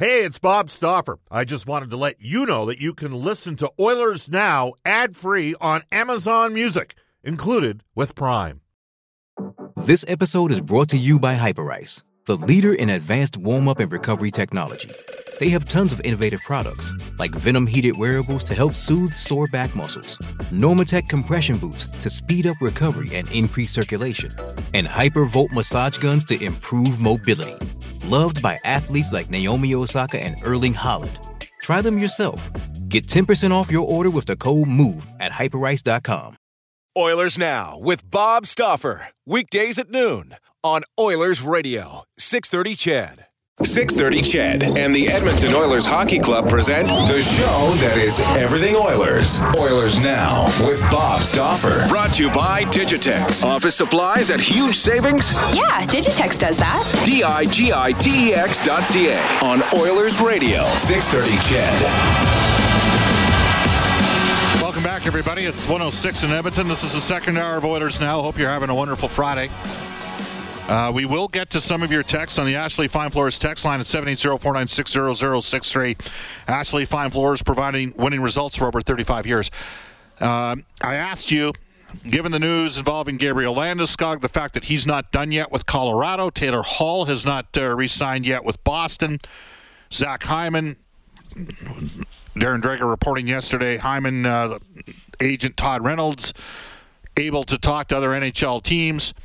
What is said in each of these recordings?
Hey, it's Bob Stauffer. I just wanted to let you know that you can listen to Oilers Now ad free on Amazon Music, included with Prime. This episode is brought to you by Hyperice, the leader in advanced warm up and recovery technology. They have tons of innovative products, like Venom heated wearables to help soothe sore back muscles, Normatec compression boots to speed up recovery and increase circulation, and Hypervolt massage guns to improve mobility loved by athletes like Naomi Osaka and Erling Haaland. Try them yourself. Get 10% off your order with the code MOVE at hyperice.com. Oilers Now with Bob Stauffer. Weekdays at noon on Oilers Radio, 630 CHED. 630 CHED and the Edmonton Oilers Hockey Club present the show that is everything Oilers. Oilers Now with Bob Stauffer. Brought to you by Digitex. Office supplies at huge savings? Yeah, Digitex does that. D-I-G-I-T-E-X dot C-A on Oilers Radio, 630 CHED. Welcome back, everybody. It's 106 in Edmonton. This is the second hour of Oilers Now. Hope you're having a wonderful Friday. Uh, we will get to some of your texts on the Ashley Fine Floors text line at 780-496-0063. Ashley Fine Floors providing winning results for over 35 years. Um, I asked you, given the news involving Gabriel Landeskog, the fact that he's not done yet with Colorado, Taylor Hall has not uh, re-signed yet with Boston, Zach Hyman, Darren Dreger reporting yesterday, Hyman, uh, agent Todd Reynolds, able to talk to other NHL teams –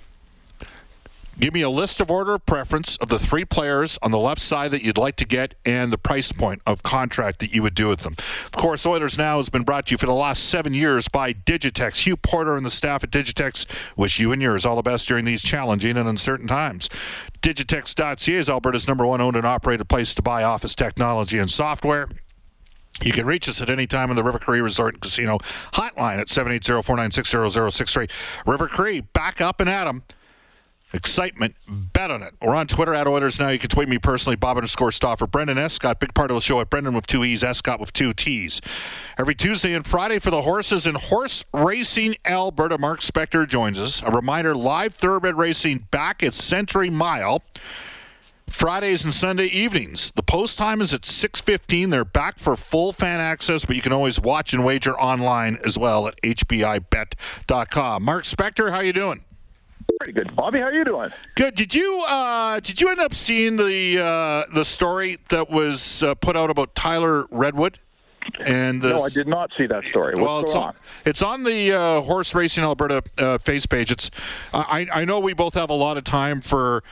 Give me a list of order of preference of the three players on the left side that you'd like to get and the price point of contract that you would do with them. Of course, Oilers Now has been brought to you for the last seven years by Digitex. Hugh Porter and the staff at Digitex wish you and yours all the best during these challenging and uncertain times. Digitex.ca is Alberta's number one owned and operated place to buy office technology and software. You can reach us at any time in the River Cree Resort and Casino hotline at 780-496-0063. River Cree, back up and at them excitement, bet on it. We're on Twitter at Oilers now. You can tweet me personally, Bob underscore Stauffer. Brendan Escott, big part of the show at Brendan with two E's, Escott with two T's. Every Tuesday and Friday for the horses in horse racing Alberta, Mark Spector joins us. A reminder, live thoroughbred racing back at Century Mile. Fridays and Sunday evenings. The post time is at 6:15. They're back for full fan access, but you can always watch and wager online as well at hpibet.com. Mark Spector, how you doing? Good, Bobby. How are you doing? Good. Did you uh, did you end up seeing the uh, the story that was uh, put out about Tyler Redwood? And no, I did not see that story. What's well, it's on? on? It's on the uh, Horse Racing Alberta uh, face page. It's I, I know we both have a lot of time for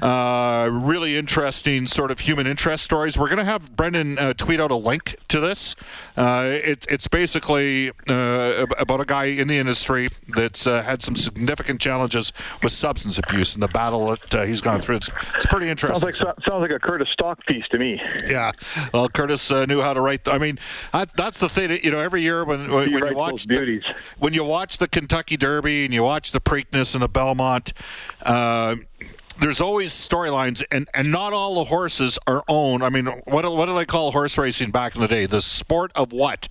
uh, really interesting sort of human interest stories. We're going to have Brendan uh, tweet out a link to this. Uh, it, it's basically uh, about a guy in the industry that's uh, had some significant challenges with substance abuse and the battle that uh, he's gone through. It's, it's pretty interesting. Sounds like, sounds like a Curtis Stock piece to me. Yeah. Well, Curtis knew how to write. I mean, that, that's the thing. That, you know, every year when, when, when you watch the, when you watch the Kentucky Derby and you watch the Preakness and the Belmont there's always storylines, and, and not all the horses are owned. I mean, what what do they call horse racing back in the day? The sport of what?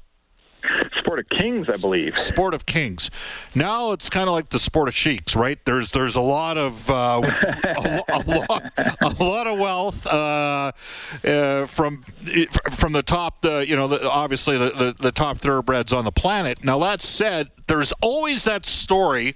Sport of kings, I believe. Sport of kings. Now it's kind of like the sport of sheiks, right? There's there's a lot of uh, a, a, lot, a lot of wealth uh, uh, from from the top. The you know the, obviously the, the the top thoroughbreds on the planet. Now that said, there's always that story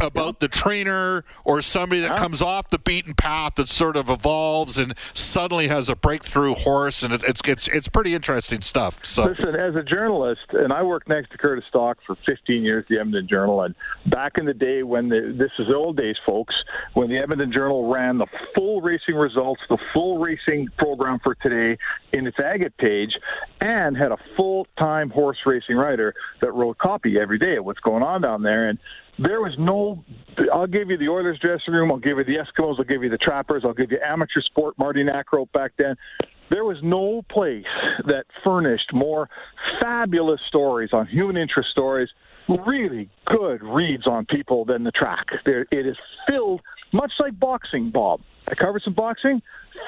about the trainer or somebody that comes off the beaten path that sort of evolves and suddenly has a breakthrough horse, and it, it's it's it's pretty interesting stuff. So listen, as a journalist, and I worked next to Curtis Stock for 15 years, the Edmonton Journal, and back in the day when the, this is the old days, folks, when the Edmonton Journal ran the full racing results, the full racing program for today in its agate page, and had a full-time horse racing writer that wrote copy every day of what's going on down there, and there was no. I'll give you the Oilers dressing room. I'll give you the Eskimos. I'll give you the Trappers. I'll give you amateur sport. Marty Nacro back then. There was no place that furnished more fabulous stories on human interest stories, really good reads on people than the track. There, it is filled, much like boxing, Bob. I covered some boxing,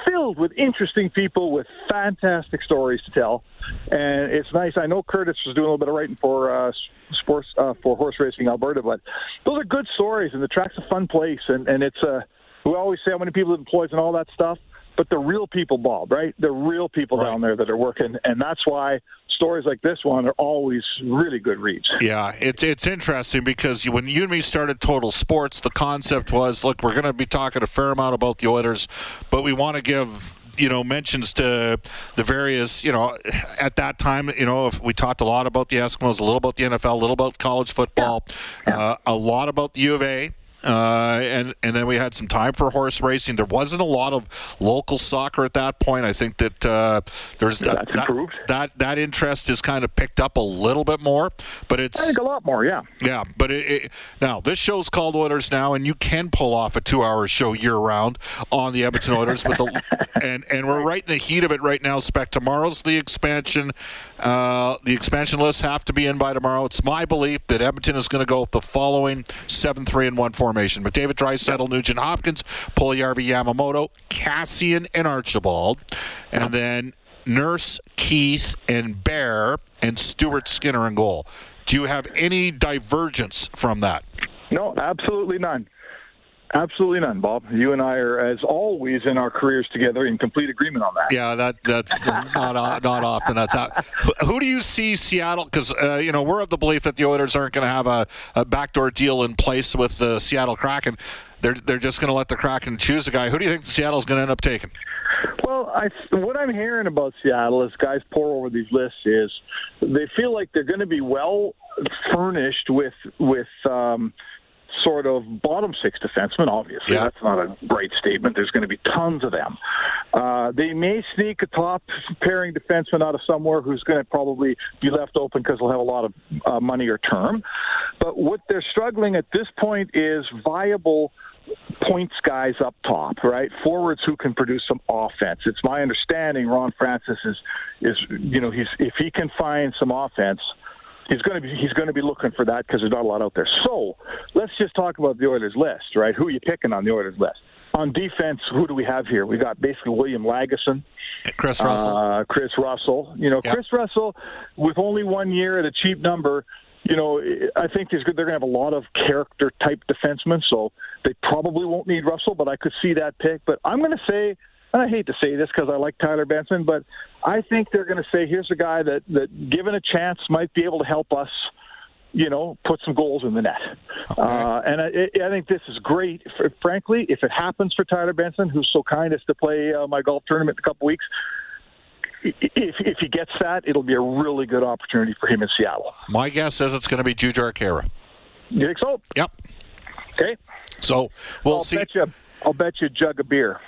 filled with interesting people with fantastic stories to tell. And it's nice. I know Curtis was doing a little bit of writing for uh, sports uh, for horse racing Alberta, but those are good stories, and the track's a fun place. And and it's a uh, we always say how many people it employs and all that stuff. but the real people, Bob, right? The real people Right. down there that are working, and that's why stories like this one are always really good reads. Yeah, it's it's interesting because when you and me started Total Sports, the concept was, look, we're going to be talking a fair amount about the Oilers, but we want to give you know mentions to the various you know at that time you know if we talked a lot about the Eskimos, a little about the NFL, a little about college football, Uh, a lot about the U of A. Uh, and and then we had some time for horse racing. There wasn't a lot of local soccer at that point. I think that uh, there's that, that, that that interest is kind of picked up a little bit more, but it's I think a lot more, yeah. yeah, but it, it, now this show's called Oilers now, and you can pull off a two-hour show year-round on the Edmonton Oilers. But the and and we're right in the heat of it right now. Spec tomorrow's the expansion. Uh, the expansion lists have to be in by tomorrow. It's my belief that Edmonton is going to go with the following seven-three and one formation: McDavid, Draisaitl, Nugent, Hopkins, Puljujärvi, Yamamoto, Kassian, and Archibald, and then. Nurse, Keith, and Bear, and Stuart Skinner in goal. Do you have any divergence from that? No, absolutely none. Absolutely none, Bob. You and I are, as always, in our careers together in complete agreement on that. Yeah, that that's not not often. That's out. Who- Who do you see Seattle? Because uh, you know we're of the belief that the Oilers aren't going to have a, a backdoor deal in place with the Seattle Kraken. They're they're just going to let the Kraken choose a guy. Who do you think Seattle's going to end up taking? Well, I, what I'm hearing about Seattle as guys pour over these lists is they feel like they're going to be well furnished with with um, sort of bottom six defensemen. Obviously, Yeah. that's not a great statement. There's going to be tons of them. Uh, they may sneak a top pairing defenseman out of somewhere who's going to probably be left open because they'll have a lot of uh, money or term. But what they're struggling at this point is viable points guys up top, right? Forwards who can produce some offense. It's my understanding Ron Francis is is you know he's if he can find some offense, he's going to be he's going to be looking for that because there's not a lot out there. So let's just talk about the Oilers list, right? Who are you picking on the Oilers list? On defense, who do we have here? We got basically William Lagesson, Chris Russell. uh, Chris Russell. You know, Yep. Chris Russell with only one year at a cheap number. You know, I think. They're going to have a lot of character type defensemen, so they probably won't need Russell. But I could see that pick. But I'm going to say, and I hate to say this because I like Tyler Benson, but I think they're going to say, here's a guy that that given a chance might be able to help us you know, put some goals in the net. Uh, and I, I think this is great. For, frankly, if it happens for Tyler Benson, who's so kind as to play uh, my golf tournament in a couple weeks, if if he gets that, it'll be a really good opportunity for him in Seattle. My guess is it's going to be Jujhar Khaira. You think so? Yep. Okay. So we'll I'll see. bet you. I'll bet you a jug of beer.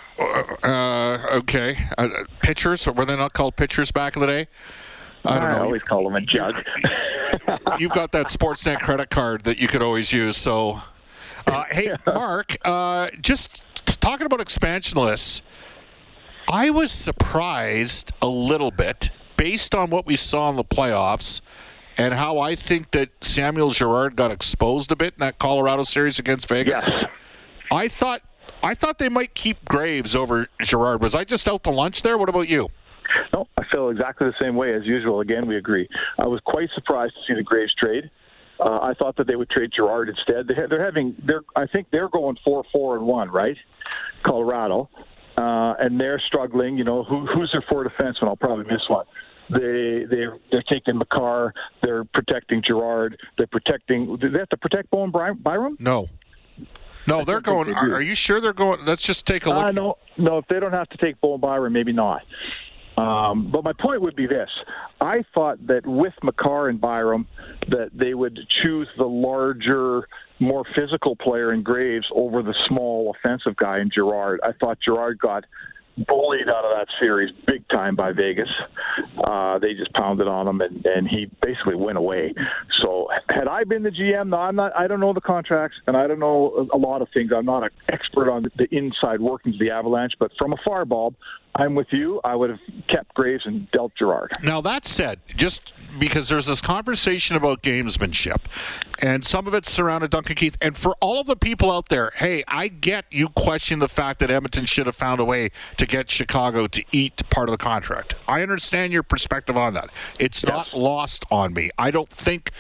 Uh, okay. Uh, pitchers were they not called pitchers back in the day? I don't I know. always call them a jug. You've got that Sportsnet credit card that you could always use. So, uh, hey, Mark, uh, just talking about expansion lists, I was surprised a little bit based on what we saw in the playoffs and how I think that Samuel Girard got exposed a bit in that Colorado series against Vegas. yes. I thought I thought they might keep Graves over Girard. Was I just out to lunch there? What about you? No, I feel exactly the same way as usual. Again, we agree. I was quite surprised to see the Graves trade. Uh, I thought that they would trade Girard instead. They, they're having, they're, I think they're going four, four, and one, right? Colorado, uh, and they're struggling. You know, who, who's their four defenseman? I'll probably miss one. They they they're taking Makar. They're protecting Girard. They're protecting. Do they have to protect Bowen Byram? No. No, they're going. they Are, are you sure they're going? Let's just take a look. Uh, no, no. If they don't have to take Bowen Byram, maybe not. Um, but my point would be this: I thought that with Makar and Byram, that they would choose the larger, more physical player in Graves over the small offensive guy in Girard. I thought Girard got bullied out of that series big time by Vegas. Uh, they just pounded on him, and, and he basically went away. So had I been the GM, no, I'm not. I don't know the contracts, and I don't know a lot of things. I'm not an expert on the inside workings of the Avalanche, but from afar, Bob, I'm with you. I would have kept Graves and dealt Girard. Now that said, just because there's this conversation about gamesmanship, and some of it's surrounded Duncan Keith, and for all of the people out there, hey, I get you question the fact that Edmonton should have found a way to get Chicago to eat part of the contract. I understand your perspective on that. It's not lost on me. I don't think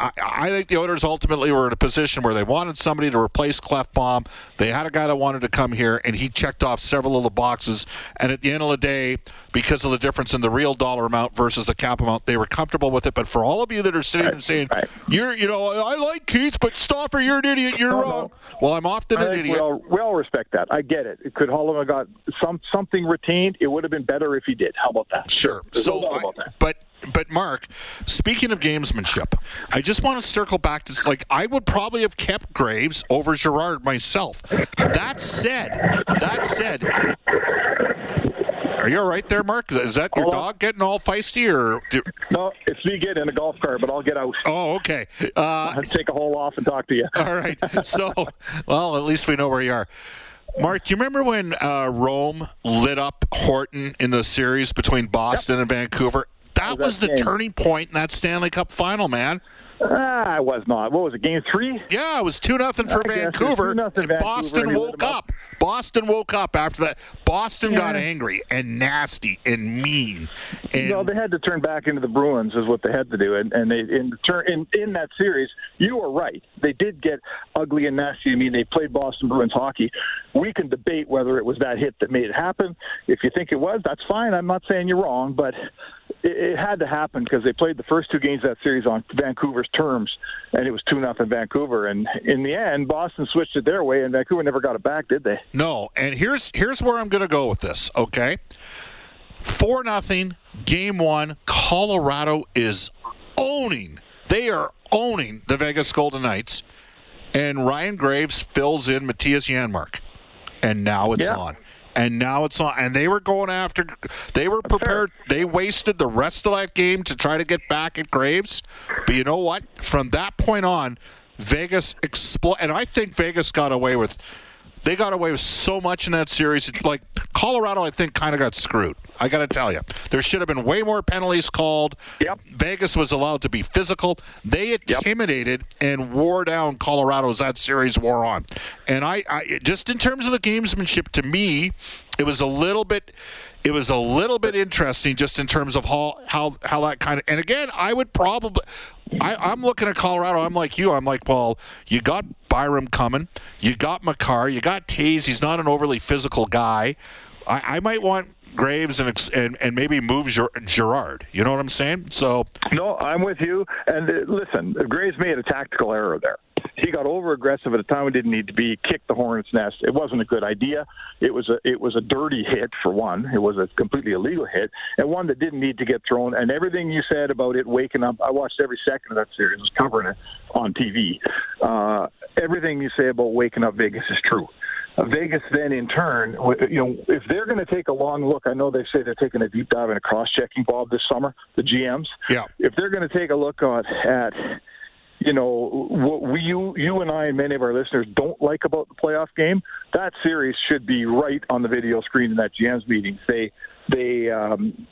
I, I think the Oilers ultimately were in a position where they wanted somebody to replace Klefbom. They had a guy that wanted to come here, and he checked off several of the boxes. And at the end of the day, because of the difference in the real dollar amount versus the cap amount, they were comfortable with it. But for all of you that are sitting Right, and saying, right. "You're, you know, I like Keith, but Stauffer, you're an idiot. You're No, wrong." no. Well, I'm often an think we idiot. all, we all respect that. I get it. Could Holloway got some something retained? It would have been better if he did. How about that? Sure. There's So, no I- but but Mark, speaking of gamesmanship, I just want to circle back to like I would probably have kept Graves over Girard myself. That said, that said, are you all right there, Mark? Is that your dog getting all feisty, or? Do, No, it's me getting in a golf cart, but I'll get out. oh, okay. Uh, I'll take a hole off and talk to you. all right. So, well, at least we know where you are. Mark, do you remember when uh, Rome lit up Horton in the series between Boston and Vancouver? That was was that the game? turning point in that Stanley Cup final, man. Ah, I was not. What was it? Game three? Yeah, it was two nothing for I guess it was Vancouver. 2-0 and Vancouver, Boston and woke up. up. Boston woke up after that. Boston got angry and nasty and mean. And no, they had to turn back into the Bruins, is what they had to do, and and they in turn in in that series, you were right. They did get ugly and nasty. I mean, they played Boston Bruins hockey. We can debate whether it was that hit that made it happen. If you think it was, that's fine. I'm not saying you're wrong, but it, it had to happen because they played the first two games of that series on Vancouver's terms, and it was two nothing Vancouver. And in the end, Boston switched it their way, and Vancouver never got it back, did they? no, and here's here's where I'm going to go with this. Okay, four nothing, game one. Colorado is owning. They are owning the Vegas Golden Knights, and Ryan Graves fills in Mattias Janmark, and now it's Yeah. on. And now it's on. And they were going after. They were prepared. They wasted the rest of that game to try to get back at Graves. But you know what? From that point on, Vegas explo And I think Vegas got away with. They got away with so much in that series. Like Colorado, I think kind of got screwed. I got to tell you, there should have been way more penalties called. Yep. Vegas was allowed to be physical. They intimidated and wore down Colorado as that series wore on. And I, I just in terms of the gamesmanship, to me, it was a little bit. It was a little bit interesting just in terms of how how, how that kind of. And again, I would probably. I, I'm looking at Colorado. I'm like you. I'm like, well, you got Byram coming. You got Makar. You got Toews. He's not an overly physical guy. I, I might want Graves and, and and maybe move Ger- Girard. You know what I'm saying? So No, I'm with you. And uh, listen, Graves made a tactical error there. He got over aggressive at a time he didn't need to be. Kicked the hornet's nest. It wasn't a good idea. It was a it was a dirty hit for one. It was a completely illegal hit, and one that didn't need to get thrown. And everything you said about it waking up, I watched every second of that series. I was covering it on TV. Uh, everything you say about waking up Vegas is true. Uh, Vegas then, in turn, you know, if they're going to take a long look, I know they say they're taking a deep dive into cross-checking Bob this summer, the GMs. Yeah. If they're going to take a look at, at you know, what we, you, you and I and many of our listeners don't like about the playoff game, that series should be right on the video screen in that GM's meeting. They, they, um,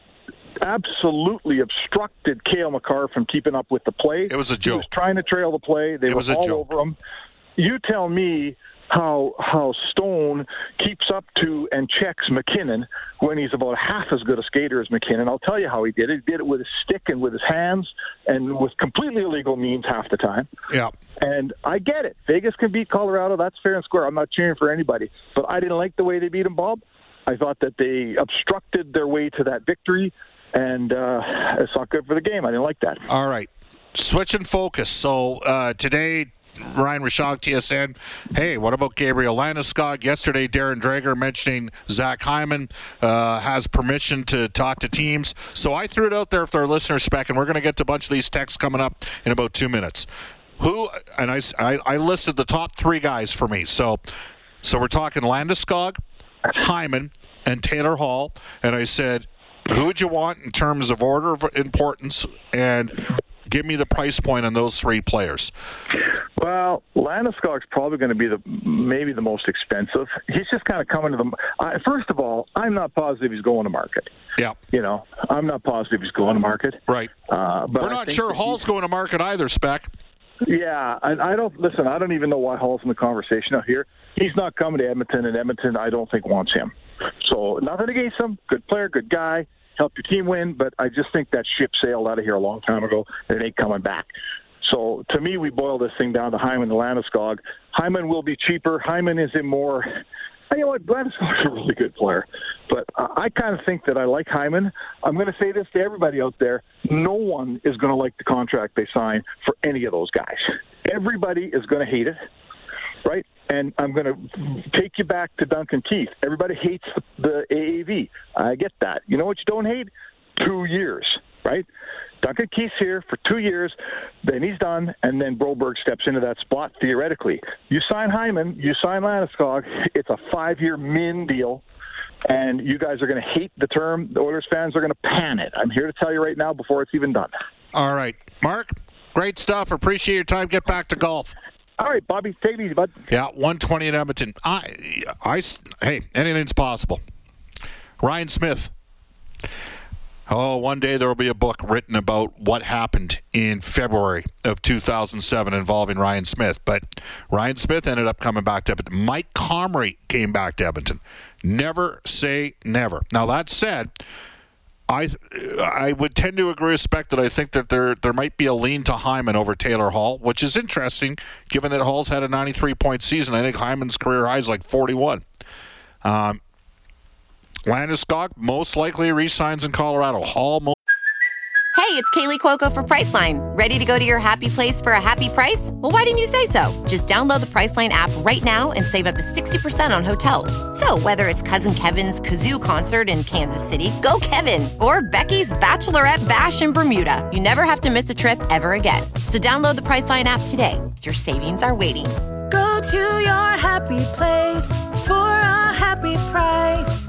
absolutely obstructed Cale Makar from keeping up with the play. It was a He was joke. trying to trail the play. They It were all joke. over him. You tell me how how Stone keeps up to and checks MacKinnon when he's about half as good a skater as MacKinnon. I'll tell you how he did it. He did it with his stick and with his hands and with completely illegal means half the time. yeah. And I get it. Vegas can beat Colorado. That's fair and square. I'm not cheering for anybody. But I didn't like the way they beat him, Bob. I thought that they obstructed their way to that victory, and uh, it's not good for the game. I didn't like that. All right. Switch and focus. So uh, today, Ryan Rishaug, TSN. Hey, what about Gabriel Landeskog? Yesterday, Darren Dreger mentioning Zach Hyman uh, has permission to talk to teams. So I threw it out there for our listener spec, and we're going to get to a bunch of these texts coming up in about two minutes. Who and I, I, I listed the top three guys for me. So, so we're talking Landeskog, Hyman, and Taylor Hall. And I said, who would you want in terms of order of importance? And give me the price point on those three players. Well, Landeskog's probably going to be the maybe the most expensive. He's just kind of coming to the. I, first of all, I'm not positive he's going to market. Yeah, You know, I'm not positive he's going to market. right. Uh, but We're not sure Hall's going to market either, Spec. Yeah, I, I don't listen. I don't even know why Hall's in the conversation out here. He's not coming to Edmonton, and Edmonton, I don't think wants him. So nothing against him. Good player, good guy, help your team win. But I just think that ship sailed out of here a long time ago, and it ain't coming back. So to me, we boil this thing down to Hyman and Landeskog. Hyman will be cheaper. Hyman is a more you know what, Landeskog's a really good player, but I kind of think that I like Hyman. I'm going to say this to everybody out there: no one is going to like the contract they sign for any of those guys. Everybody is going to hate it, right? And I'm going to take you back to Duncan Keith. Everybody hates the, the AAV. I get that. You know what you don't hate? Two years, right? Duncan Keith's here for two years, then he's done, and then Broberg steps into that spot theoretically. You sign Hyman, you sign Landeskog, it's a five-year min deal, and you guys are going to hate the term. The Oilers fans are going to pan it. I'm here to tell you right now before it's even done. All right, Mark, great stuff. Appreciate your time. Get back to golf. All right, Bobby, take it easy, bud. Yeah, 120 in Edmonton. I, I, hey, anything's possible. Ryan Smyth. Oh, one day there will be a book written about what happened in February of 2007 involving Ryan Smyth. But Ryan Smyth ended up coming back to Edmonton. Mike Comrie came back to Edmonton. Never say never. Now, that said, I I would tend to agree with Spec that I think that there there might be a lean to Hyman over Taylor Hall, which is interesting given that Hall's had a 93 point season. I think Hyman's career high is like 41. Um, Landeskog most likely resigns in Colorado. Hall. Mo- hey, it's Kaley Cuoco for Priceline. Ready to go to your happy place for a happy price? Well, why didn't you say so? Just download the Priceline app right now and save up to 60% on hotels. So whether it's Cousin Kevin's kazoo concert in Kansas City, go Kevin, or Becky's bachelorette bash in Bermuda, you never have to miss a trip ever again. So download the Priceline app today. Your savings are waiting. Go to your happy place for a happy price.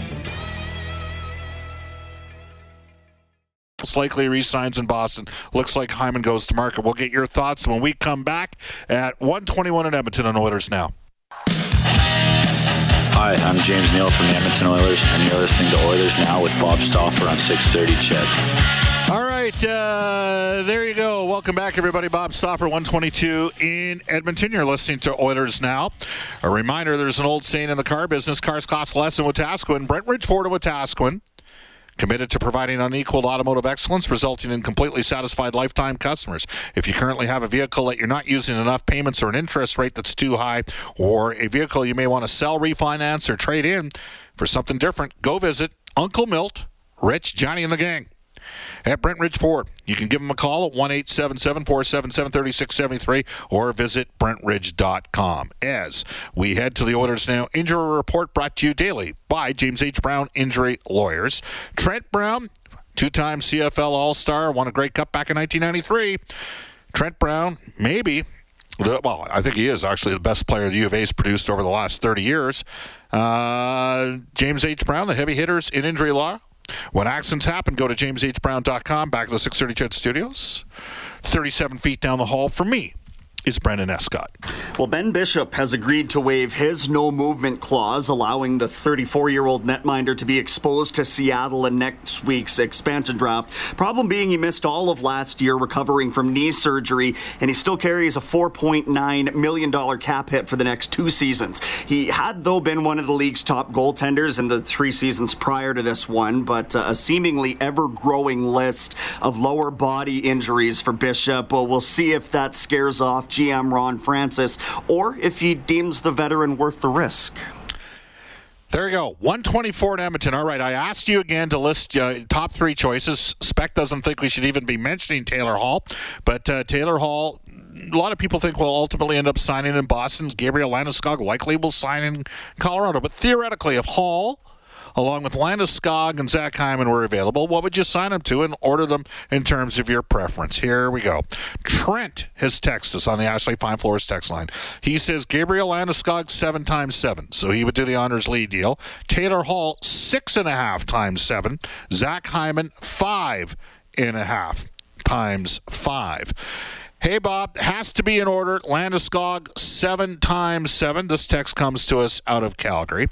Most likely resigns in Boston. Looks like Hyman goes to market. We'll get your thoughts when we come back at 121 in Edmonton on Oilers Now. Hi, I'm James Neal from the Edmonton Oilers, and you're listening to Oilers Now with Bob Stauffer on 630 CHED. All right, uh, there you go. Welcome back, everybody. Bob Stauffer, 122 in Edmonton. You're listening to Oilers Now. A reminder there's an old saying in the car business cars cost less in Wetaskiwin. Brentridge Ford of Wetaskiwin Committed to providing unequaled automotive excellence, resulting in completely satisfied lifetime customers. If you currently have a vehicle that you're not using enough payments or an interest rate that's too high, or a vehicle you may want to sell, refinance, or trade in for something different, go visit Uncle Milt, Rich, Johnny, and the gang at Brent Ridge Ford. You can give them a call at 1 877 477 3673 or visit BrentRidge.com. As we head to the Oilers Now Injury Report brought to you daily by James H. Brown Injury Lawyers. Trent Brown, two time CFL All Star, won a Grey Cup back in 1993. Trent Brown, maybe well, I think he is actually the best player the U of A's produced over the last 30 years. Uh, James H. Brown, the heavy hitters in injury law, when accidents happen, go to jameshbrown.com, back to the 630 CHED Studios. 37 feet down the hall from me is Brendan Escott. Well, Ben Bishop has agreed to waive his no movement clause, allowing the 34 year old netminder to be exposed to Seattle in next week's expansion draft. Problem being, he missed all of last year recovering from knee surgery, and he still carries a $4.9 million cap hit for the next two seasons. He had, though, been one of the league's top goaltenders in the three seasons prior to this one, but uh, a seemingly ever growing list of lower body injuries for Bishop. Well, we'll see if that scares off GM Ron Francis, or if he deems the veteran worth the risk. There you go. 124 in Edmonton. All right. I asked you again to list uh, top three choices. Spec doesn't think we should even be mentioning Taylor Hall, but uh, Taylor Hall, a lot of people think will ultimately end up signing in Boston. Gabriel Landeskog likely will sign in Colorado. But theoretically, if Hall along with Landeskog and Zach Hyman were available, what would you sign them to and order them in terms of your preference? Here we go. Trent has texted us on the Ashley Fine Floors text line. He says Gabriel Landeskog seven times seven, so he would do the honors lead deal. Taylor Hall six and a half times seven. Zach Hyman five and a half times five. Hey, Bob, has to be in order. Landeskog, seven times seven. This text comes to us out of Calgary.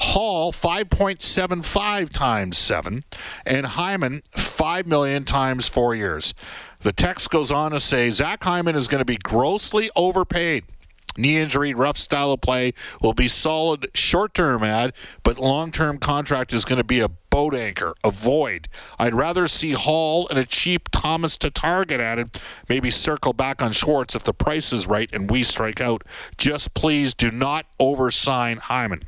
Hall, 5.75 times seven. And Hyman, 5 million times four years. The text goes on to say Zach Hyman is going to be grossly overpaid. Knee injury, rough style of play will be solid short term ad, but long term contract is going to be a boat anchor, a void. I'd rather see Hall and a cheap Thomas to target get it. maybe circle back on Schwartz if the price is right and we strike out. Just please do not oversign Hyman.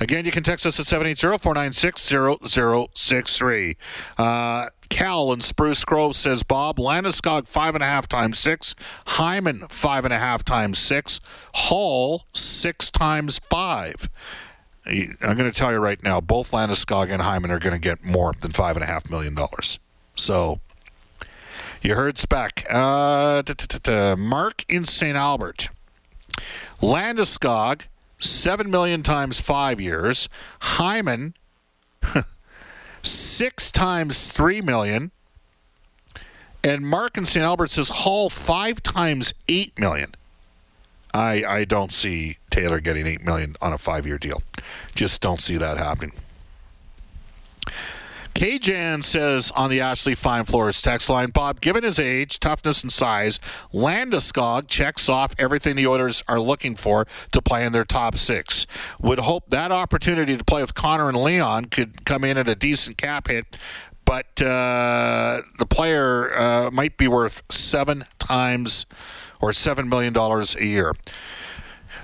Again, you can text us at 780-496-0063. Uh, Cal in Spruce Grove says, Bob, Landeskog five and a half times six, Hyman five and a half times six, Hall six times five. I'm going to tell you right now, both Landeskog and Hyman are going to get more than five and a half million dollars. So you heard spec. Uh, Mark in St. Albert. Landeskog, seven million times five years. Hyman, six times three million. And Mark in St. Albert says Hall five times eight million. I I don't see Taylor getting eight million on a five year deal. Just don't see that happening. Kajan says on the Ashley Fine Floors text line, Bob, given his age, toughness, and size, Landeskog checks off everything the Oilers are looking for to play in their top six. Would hope that opportunity to play with Connor and Leon could come in at a decent cap hit, but uh, the player uh, might be worth seven times or $7 million a year.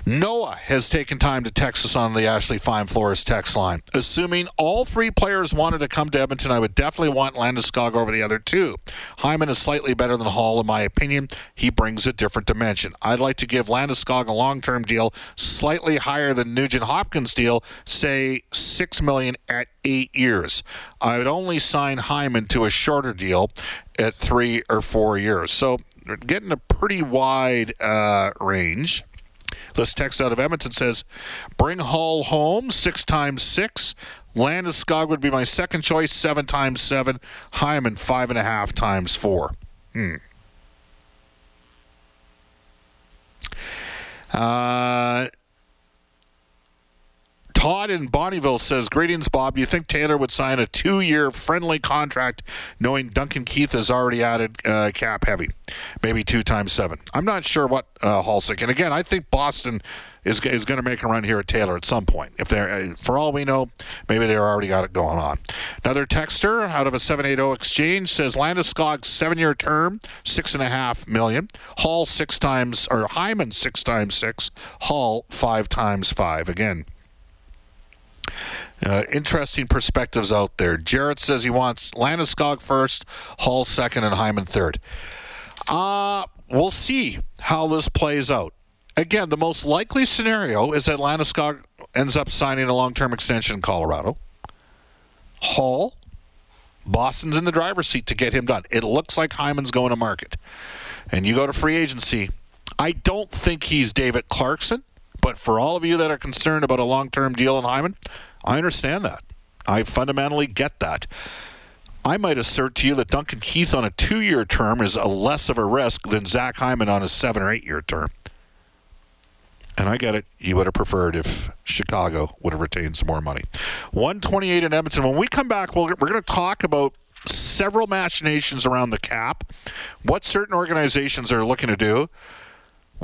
Noah has taken time to text us on the Ashley Fine Floors text line. Assuming all three players wanted to come to Edmonton, I would definitely want Landeskog over the other two. Hyman is slightly better than Hall, in my opinion. He brings a different dimension. I'd like to give Landeskog a long-term deal, slightly higher than Nugent Hopkins' deal, say six million at eight years. I would only sign Hyman to a shorter deal at three or four years. So getting a pretty wide uh, range. This text out of Edmonton says, "Bring Hall home six times six. Landeskog would be my second choice, seven times seven. Hyman five and a half times four. Hmm. Uh, Todd in Bonnyville says, Greetings, Bob. You think Taylor would sign a two year friendly contract knowing Duncan Keith has already added uh, cap heavy? Maybe two times seven. I'm not sure what uh, Halsick. And again, I think Boston is, is going to make a run here at Taylor at some point. If they're, uh, for all we know, maybe they're already got it going on. Another texter out of a 780 exchange says Landeskog seven year term, six and a half million. Hall six times, or Hyman six times six. Hall five times five. Again, uh, interesting perspectives out there. Jarrett says he wants Landeskog first, Hall second, and Hyman third. Uh, we'll see how this plays out. Again, the most likely scenario is that Landeskog ends up signing a long-term extension in Colorado. Hall, Boston's in the driver's seat to get him done. It looks like Hyman's going to market. And you go to free agency. I don't think he's David Clarkson. But for all of you that are concerned about a long term deal in Hyman, I understand that. I fundamentally get that. I might assert to you that Duncan Keith on a two year term is a less of a risk than Zach Hyman on a seven or eight year term. And I get it. You would have preferred if Chicago would have retained some more money. 128 in Edmonton. When we come back, we're going to talk about several machinations around the cap, what certain organizations are looking to do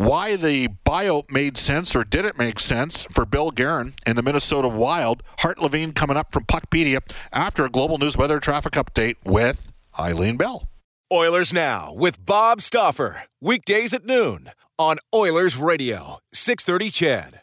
why the buyout made sense or did it make sense for Bill Guerin and the Minnesota Wild. Hart Levine coming up from Puckpedia after a global news weather traffic update with Eileen Bell. Oilers Now with Bob Stauffer. Weekdays at noon on Oilers Radio, 630 CHED.